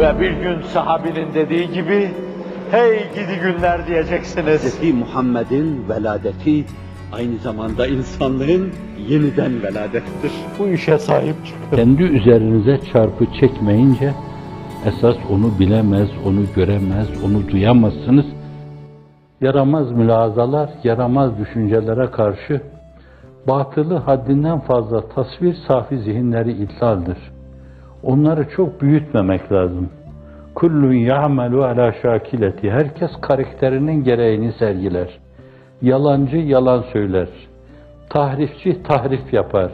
Ve bir gün sahabinin dediği gibi, hey gidi günler diyeceksiniz. Hz. Muhammed'in veladeti aynı zamanda insanlığın yeniden veladettir. Bu işe sahip çıkın. Kendi üzerinize çarpı çekmeyince esas onu bilemez, onu göremez, onu duyamazsınız. Yaramaz mülazalar, yaramaz düşüncelere karşı batılı haddinden fazla tasvir safi zihinleri ihlaldir. Onları çok büyütmemek lazım. Kullun ya'melu ala şakileti. Herkes karakterinin gereğini sergiler. Yalancı yalan söyler. Tahrifçi tahrif yapar.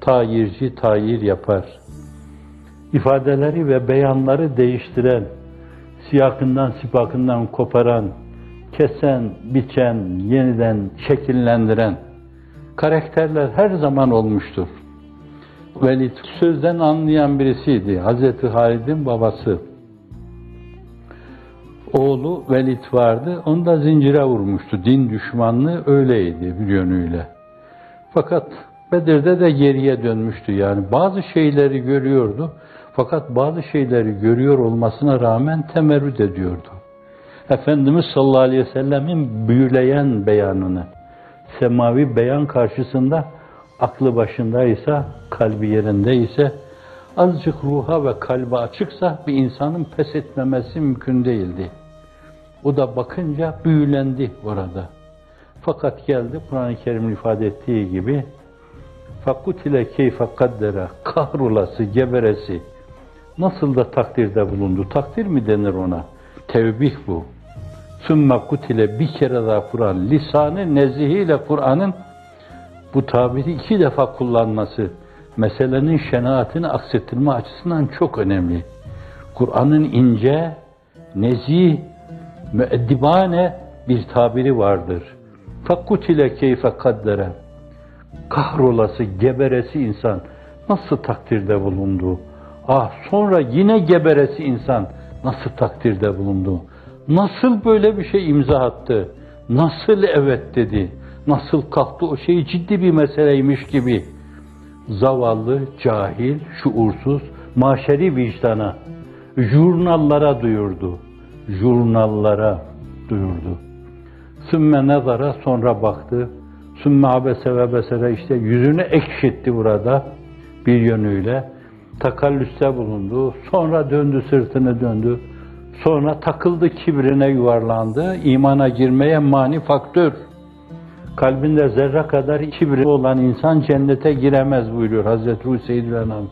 Tayirci tayir yapar. İfadeleri ve beyanları değiştiren, siyakından sipakından koparan, kesen, biçen, yeniden şekillendiren karakterler her zaman olmuştur. Velid sözden anlayan birisiydi. Hazreti Halid'in babası. Oğlu Velid vardı. Onu da zincire vurmuştu. Din düşmanlığı öyleydi bir yönüyle. Fakat Bedir'de de geriye dönmüştü yani. Bazı şeyleri görüyordu. Fakat bazı şeyleri görüyor olmasına rağmen temerrüt ediyordu. Efendimiz sallallahu aleyhi ve sellemin büyüleyen beyanını, semavi beyan karşısında aklı başındaysa, kalbi yerindeyse, azıcık ruha ve kalbe açıksa bir insanın pes etmemesi mümkün değildi. O da bakınca büyülendi orada. Fakat geldi Kur'an-ı Kerim'in ifade ettiği gibi fakutile keyfe kaddere kahrolası, geberesi nasıl da takdirde bulundu. Takdir mi denir ona? Tevbih bu. Sümme kutile bir kere daha Kur'an. Lisanı nezihiyle Kur'an'ın bu tabiri iki defa kullanması meselenin şenaatini aksettirme açısından çok önemli. Kur'an'ın ince, nezih, müeddibane bir tabiri vardır. Fakkutile keyfe kaddere. Kahrolası, geberesi insan nasıl takdirde bulundu? Ah sonra yine geberesi insan nasıl takdirde bulundu? Nasıl böyle bir şey imza attı? Nasıl evet dedi? Nasıl kalktı o şey ciddi bir meseleymiş gibi? Zavallı, cahil, şuursuz, maşeri vicdana, jurnallara duyurdu. Jurnallara duyurdu. Sümme nazara sonra baktı. Sümme abese ve besere işte yüzünü ekşitti burada bir yönüyle. Takallüste bulundu. Sonra döndü sırtını döndü. Sonra takıldı kibrine yuvarlandı. İmana girmeye mani faktör. Kalbinde zerre kadar kibri olan insan cennete giremez buyuruyor Hazreti Hüseyin Renan.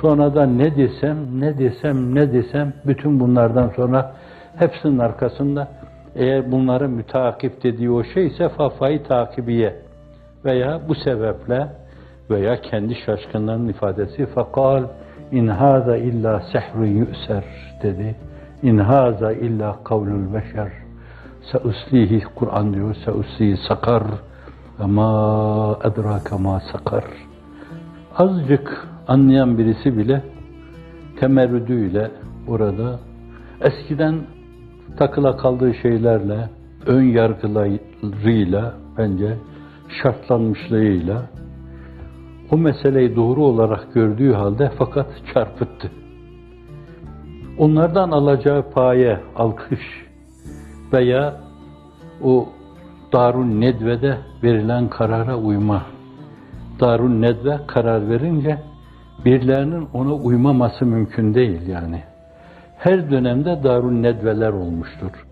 Sonra da ne desem, ne desem, ne desem bütün bunlardan sonra hepsinin arkasında eğer bunları müteakip dediği o şey ise fafayı takibiye veya bu sebeple veya kendi şaşkınlığının ifadesi fakal in haza illa sehrun yu'ser dedi. İn haza illa kavlul beşer. Seuslihi Kur'an diyor. Seuslihi sakar. Ve ma edrake ma sakar. Azıcık anlayan birisi bile temerrüdüyle orada eskiden takıla kaldığı şeylerle, ön yargılarıyla bence şartlanmışlığıyla o meseleyi doğru olarak gördüğü halde fakat çarpıttı. Onlardan alacağı paye, alkış veya o Darun Nedve'de verilen karara uyma. Darun Nedve karar verince birilerinin ona uymaması mümkün değil yani. Her dönemde Darun Nedveler olmuştur.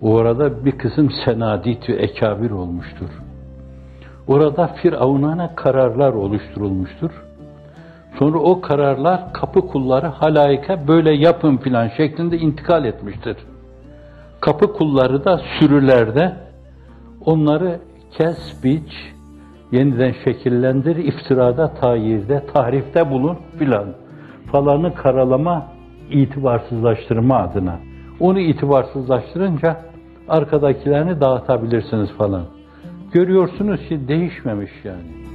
Orada bir kısım senadit ve ekabir olmuştur. Orada firavunana kararlar oluşturulmuştur. Sonra o kararlar kapı kulları halayika böyle yapın filan şeklinde intikal etmiştir. Kapı kulları da sürülerde onları kes, biç, yeniden şekillendir, iftirada, tayirde, tahrifte bulun filan. Falanı karalama, itibarsızlaştırma adına. Onu itibarsızlaştırınca arkadakilerini dağıtabilirsiniz falan. Görüyorsunuz ki değişmemiş yani.